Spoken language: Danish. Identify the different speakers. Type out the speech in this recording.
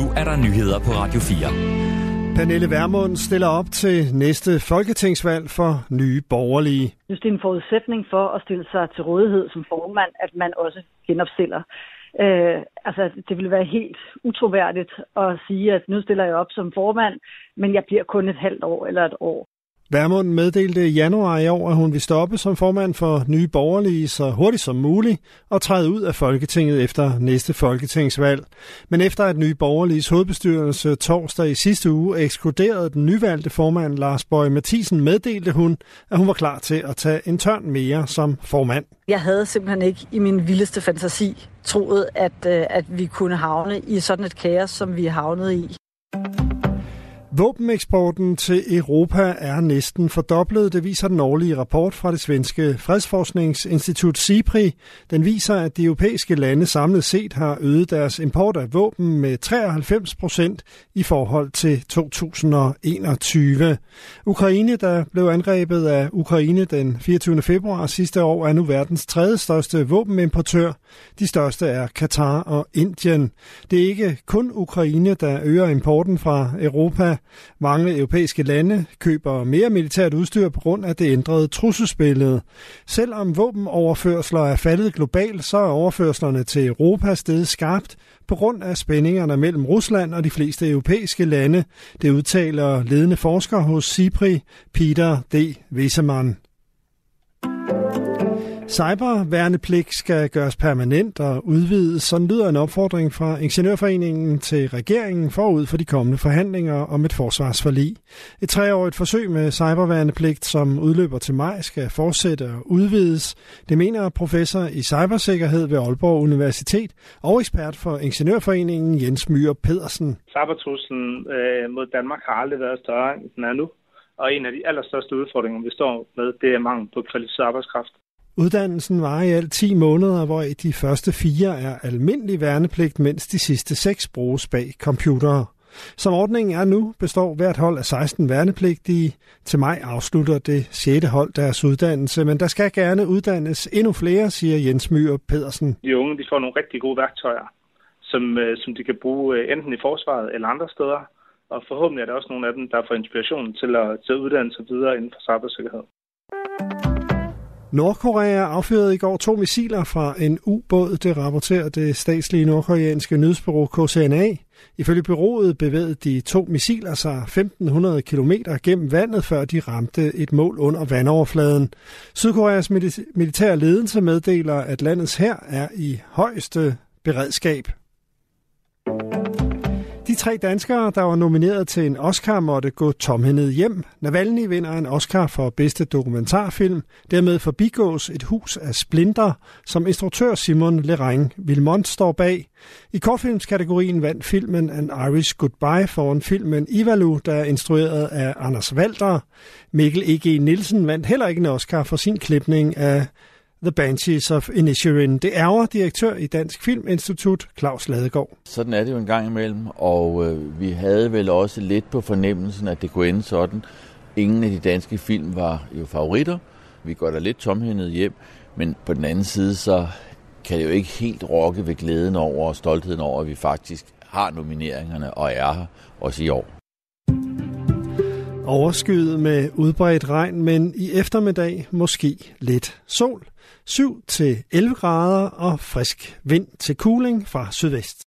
Speaker 1: Nu er der nyheder på Radio 4.
Speaker 2: Pernille Vermund stiller op til næste folketingsvalg for nye borgerlige. Jeg
Speaker 3: synes, det er en forudsætning for at stille sig til rådighed som formand, at man også genopstiller. Øh, altså, det ville være helt utroværdigt at sige, at nu stiller jeg op som formand, men jeg bliver kun et halvt år eller et år.
Speaker 2: Værmund meddelte i januar i år, at hun vil stoppe som formand for Nye Borgerlige så hurtigt som muligt og træde ud af Folketinget efter næste folketingsvalg. Men efter at Nye Borgerliges hovedbestyrelse torsdag i sidste uge ekskluderede den nyvalgte formand Lars Bøge Mathisen, meddelte hun, at hun var klar til at tage en tørn mere som formand.
Speaker 3: Jeg havde simpelthen ikke i min vildeste fantasi troet, at, øh, at vi kunne havne i sådan et kaos, som vi havnede i.
Speaker 2: Våbeneksporten til Europa er næsten fordoblet, det viser den årlige rapport fra det svenske fredsforskningsinstitut SIPRI. Den viser, at de europæiske lande samlet set har øget deres import af våben med 93 procent i forhold til 2021. Ukraine, der blev angrebet af Ukraine den 24. februar sidste år, er nu verdens tredje største våbenimportør. De største er Katar og Indien. Det er ikke kun Ukraine, der øger importen fra Europa. Mange europæiske lande køber mere militært udstyr på grund af det ændrede trusselsbillede. Selvom våbenoverførsler er faldet globalt, så er overførslerne til Europa stedet skarpt på grund af spændingerne mellem Rusland og de fleste europæiske lande. Det udtaler ledende forsker hos SIPRI, Peter D. Wissemann. Cyberværnepligt skal gøres permanent og udvides. Sådan lyder en opfordring fra Ingeniørforeningen til regeringen forud for de kommende forhandlinger om et forsvarsforlig. Et treårigt forsøg med cyberværnepligt, som udløber til maj, skal fortsætte og udvides. Det mener professor i cybersikkerhed ved Aalborg Universitet og ekspert for Ingeniørforeningen Jens Myhr Pedersen.
Speaker 4: Cybertruslen øh, mod Danmark har aldrig været større, end den er nu. Og en af de allerstørste udfordringer, vi står med, det er mangel på kvalificeret arbejdskraft.
Speaker 2: Uddannelsen var i alt 10 måneder, hvor de første fire er almindelig værnepligt, mens de sidste seks bruges bag computere. Som ordningen er nu, består hvert hold af 16 værnepligtige. Til maj afslutter det 6. hold deres uddannelse, men der skal gerne uddannes endnu flere, siger Jens Myhr Pedersen.
Speaker 4: De unge de får nogle rigtig gode værktøjer, som, øh, som de kan bruge øh, enten i forsvaret eller andre steder. Og forhåbentlig er der også nogle af dem, der får inspiration til at, til at uddanne sig videre inden for cybersikkerhed.
Speaker 2: Nordkorea affyrede i går to missiler fra en ubåd, det rapporterer det statslige nordkoreanske nyhedsbureau KCNA. Ifølge byrådet bevægede de to missiler sig 1500 km gennem vandet, før de ramte et mål under vandoverfladen. Sydkoreas militære ledelse meddeler, at landets her er i højeste beredskab. Tre danskere, der var nomineret til en Oscar, måtte gå tomhændet hjem. Navalny vinder en Oscar for bedste dokumentarfilm. Dermed forbigås et hus af splinter, som instruktør Simon Lerang Vilmont står bag. I kortfilmskategorien vandt filmen An Irish Goodbye foran filmen Ivalu, der er instrueret af Anders Walter. Mikkel E.G. Nielsen vandt heller ikke en Oscar for sin klipning af The Banshees of Inisherin. Det ærger direktør i Dansk Filminstitut, Claus Ladegaard.
Speaker 5: Sådan er det jo en gang imellem, og øh, vi havde vel også lidt på fornemmelsen, at det kunne ende sådan. Ingen af de danske film var jo favoritter. Vi går da lidt tomhændet hjem, men på den anden side, så kan det jo ikke helt rokke ved glæden over og stoltheden over, at vi faktisk har nomineringerne og er her også i år.
Speaker 2: Overskyet med udbredt regn, men i eftermiddag måske lidt sol. 7 til 11 grader og frisk vind til cooling fra sydvest.